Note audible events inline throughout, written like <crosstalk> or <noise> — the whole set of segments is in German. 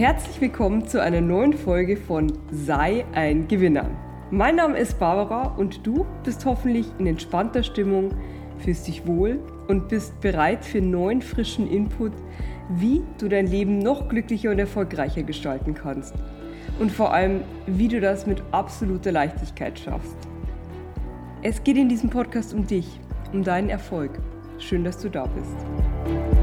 Herzlich willkommen zu einer neuen Folge von Sei ein Gewinner. Mein Name ist Barbara und du bist hoffentlich in entspannter Stimmung, fühlst dich wohl und bist bereit für neuen frischen Input, wie du dein Leben noch glücklicher und erfolgreicher gestalten kannst. Und vor allem, wie du das mit absoluter Leichtigkeit schaffst. Es geht in diesem Podcast um dich, um deinen Erfolg. Schön, dass du da bist.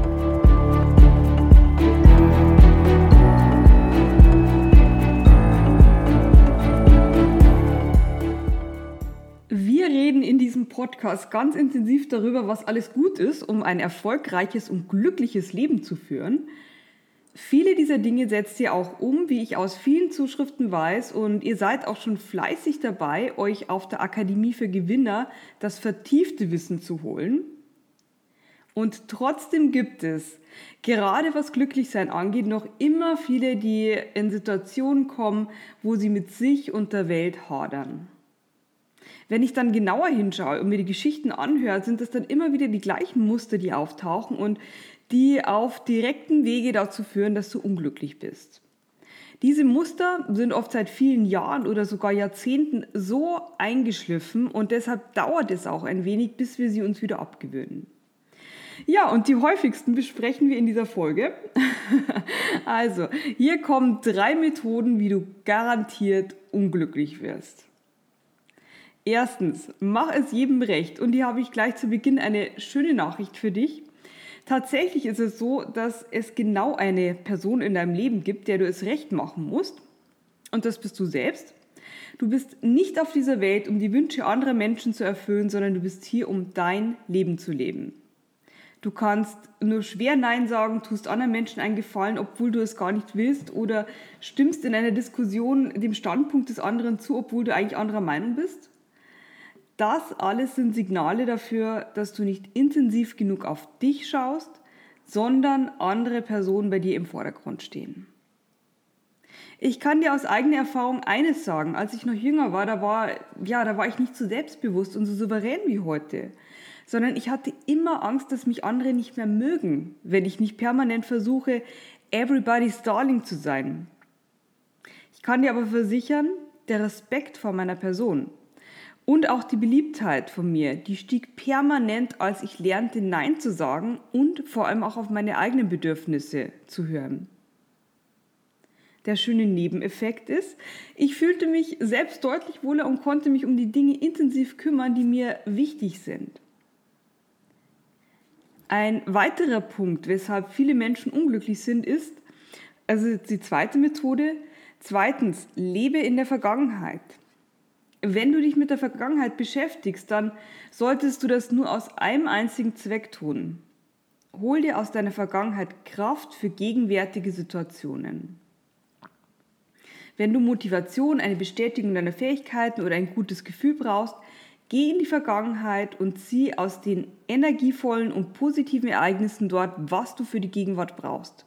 Reden in diesem Podcast ganz intensiv darüber, was alles gut ist, um ein erfolgreiches und glückliches Leben zu führen. Viele dieser Dinge setzt ihr auch um, wie ich aus vielen Zuschriften weiß, und ihr seid auch schon fleißig dabei, euch auf der Akademie für Gewinner das vertiefte Wissen zu holen. Und trotzdem gibt es, gerade was Glücklichsein angeht, noch immer viele, die in Situationen kommen, wo sie mit sich und der Welt hadern. Wenn ich dann genauer hinschaue und mir die Geschichten anhöre, sind das dann immer wieder die gleichen Muster, die auftauchen und die auf direkten Wege dazu führen, dass du unglücklich bist. Diese Muster sind oft seit vielen Jahren oder sogar Jahrzehnten so eingeschliffen und deshalb dauert es auch ein wenig, bis wir sie uns wieder abgewöhnen. Ja, und die häufigsten besprechen wir in dieser Folge. <laughs> also, hier kommen drei Methoden, wie du garantiert unglücklich wirst. Erstens, mach es jedem recht. Und hier habe ich gleich zu Beginn eine schöne Nachricht für dich. Tatsächlich ist es so, dass es genau eine Person in deinem Leben gibt, der du es recht machen musst. Und das bist du selbst. Du bist nicht auf dieser Welt, um die Wünsche anderer Menschen zu erfüllen, sondern du bist hier, um dein Leben zu leben. Du kannst nur schwer Nein sagen, tust anderen Menschen einen Gefallen, obwohl du es gar nicht willst, oder stimmst in einer Diskussion dem Standpunkt des anderen zu, obwohl du eigentlich anderer Meinung bist. Das alles sind Signale dafür, dass du nicht intensiv genug auf dich schaust, sondern andere Personen bei dir im Vordergrund stehen. Ich kann dir aus eigener Erfahrung eines sagen, als ich noch jünger war, da war, ja, da war ich nicht so selbstbewusst und so souverän wie heute, sondern ich hatte immer Angst, dass mich andere nicht mehr mögen, wenn ich nicht permanent versuche, everybody's darling zu sein. Ich kann dir aber versichern, der Respekt vor meiner Person, und auch die Beliebtheit von mir, die stieg permanent, als ich lernte, Nein zu sagen und vor allem auch auf meine eigenen Bedürfnisse zu hören. Der schöne Nebeneffekt ist, ich fühlte mich selbst deutlich wohler und konnte mich um die Dinge intensiv kümmern, die mir wichtig sind. Ein weiterer Punkt, weshalb viele Menschen unglücklich sind, ist, also die zweite Methode, zweitens, lebe in der Vergangenheit wenn du dich mit der Vergangenheit beschäftigst, dann solltest du das nur aus einem einzigen Zweck tun. Hol dir aus deiner Vergangenheit Kraft für gegenwärtige Situationen. Wenn du Motivation, eine Bestätigung deiner Fähigkeiten oder ein gutes Gefühl brauchst, geh in die Vergangenheit und zieh aus den energievollen und positiven Ereignissen dort, was du für die Gegenwart brauchst.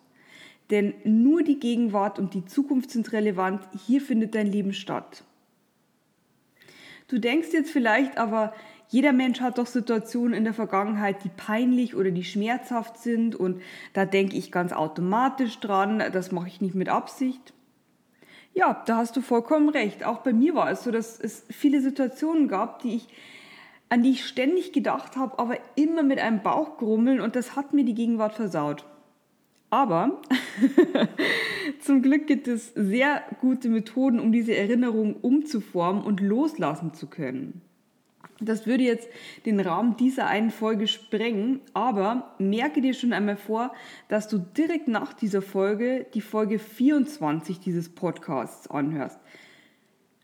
Denn nur die Gegenwart und die Zukunft sind relevant, hier findet dein Leben statt. Du denkst jetzt vielleicht aber, jeder Mensch hat doch Situationen in der Vergangenheit, die peinlich oder die schmerzhaft sind und da denke ich ganz automatisch dran, das mache ich nicht mit Absicht. Ja, da hast du vollkommen recht. Auch bei mir war es so, dass es viele Situationen gab, die ich, an die ich ständig gedacht habe, aber immer mit einem Bauchgrummeln und das hat mir die Gegenwart versaut. Aber <laughs> zum Glück gibt es sehr gute Methoden, um diese Erinnerung umzuformen und loslassen zu können. Das würde jetzt den Rahmen dieser einen Folge sprengen, aber merke dir schon einmal vor, dass du direkt nach dieser Folge die Folge 24 dieses Podcasts anhörst.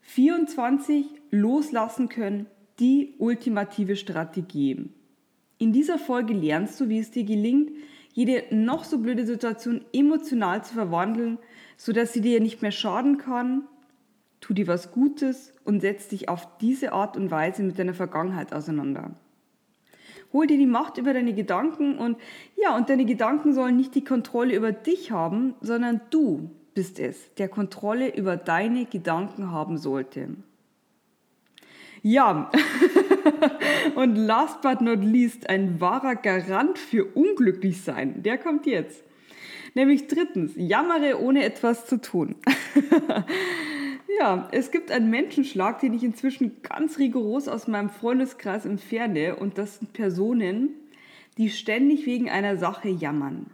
24 loslassen können, die ultimative Strategie. In dieser Folge lernst du, wie es dir gelingt, jede noch so blöde Situation emotional zu verwandeln, sodass sie dir nicht mehr schaden kann. Tu dir was Gutes und setz dich auf diese Art und Weise mit deiner Vergangenheit auseinander. Hol dir die Macht über deine Gedanken und ja, und deine Gedanken sollen nicht die Kontrolle über dich haben, sondern du bist es, der Kontrolle über deine Gedanken haben sollte. Ja, <laughs> <laughs> und last but not least, ein wahrer Garant für unglücklich sein, der kommt jetzt. Nämlich drittens, jammere ohne etwas zu tun. <laughs> ja, es gibt einen Menschenschlag, den ich inzwischen ganz rigoros aus meinem Freundeskreis entferne und das sind Personen, die ständig wegen einer Sache jammern.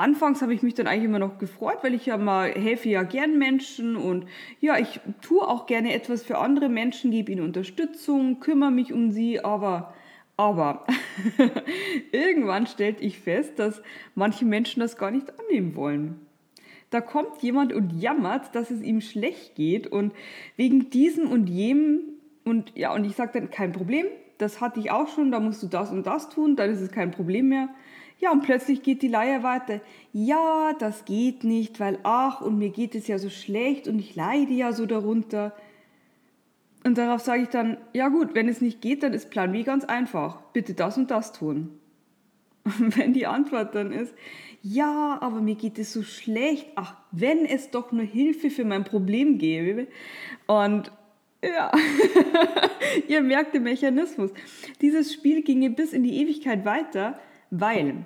Anfangs habe ich mich dann eigentlich immer noch gefreut, weil ich ja mal helfe ja gern Menschen und ja, ich tue auch gerne etwas für andere Menschen, gebe ihnen Unterstützung, kümmere mich um sie, aber aber <laughs> irgendwann stellte ich fest, dass manche Menschen das gar nicht annehmen wollen. Da kommt jemand und jammert, dass es ihm schlecht geht und wegen diesem und jenem und ja, und ich sage dann kein Problem, das hatte ich auch schon, da musst du das und das tun, dann ist es kein Problem mehr. Ja, und plötzlich geht die Leier weiter. Ja, das geht nicht, weil ach, und mir geht es ja so schlecht und ich leide ja so darunter. Und darauf sage ich dann, ja gut, wenn es nicht geht, dann ist Plan B ganz einfach. Bitte das und das tun. Und <laughs> wenn die Antwort dann ist, ja, aber mir geht es so schlecht, ach, wenn es doch nur Hilfe für mein Problem gäbe. Und ja, <laughs> ihr merkt den Mechanismus. Dieses Spiel ginge bis in die Ewigkeit weiter, weil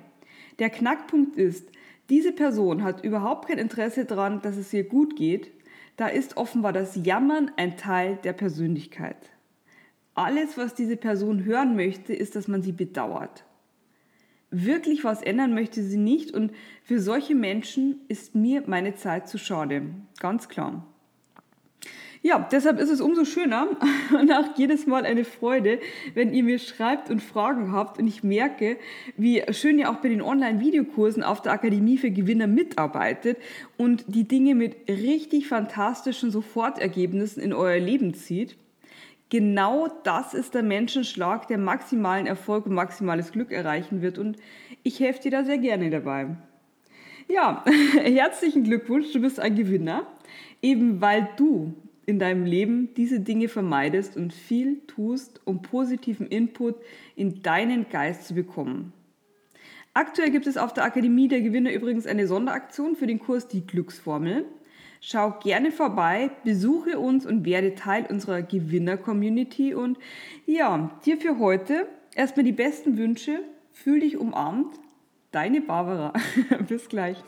der Knackpunkt ist, diese Person hat überhaupt kein Interesse daran, dass es ihr gut geht. Da ist offenbar das Jammern ein Teil der Persönlichkeit. Alles, was diese Person hören möchte, ist, dass man sie bedauert. Wirklich was ändern möchte sie nicht und für solche Menschen ist mir meine Zeit zu schade. Ganz klar. Ja, deshalb ist es umso schöner <laughs> und auch jedes Mal eine Freude, wenn ihr mir schreibt und Fragen habt. Und ich merke, wie schön ihr auch bei den Online-Videokursen auf der Akademie für Gewinner mitarbeitet und die Dinge mit richtig fantastischen Sofortergebnissen in euer Leben zieht. Genau das ist der Menschenschlag, der maximalen Erfolg und maximales Glück erreichen wird. Und ich helfe dir da sehr gerne dabei. Ja, <laughs> herzlichen Glückwunsch, du bist ein Gewinner, eben weil du in deinem Leben diese Dinge vermeidest und viel tust, um positiven Input in deinen Geist zu bekommen. Aktuell gibt es auf der Akademie der Gewinner übrigens eine Sonderaktion für den Kurs Die Glücksformel. Schau gerne vorbei, besuche uns und werde Teil unserer Gewinner-Community. Und ja, dir für heute erstmal die besten Wünsche. Fühl dich umarmt. Deine Barbara. <laughs> Bis gleich.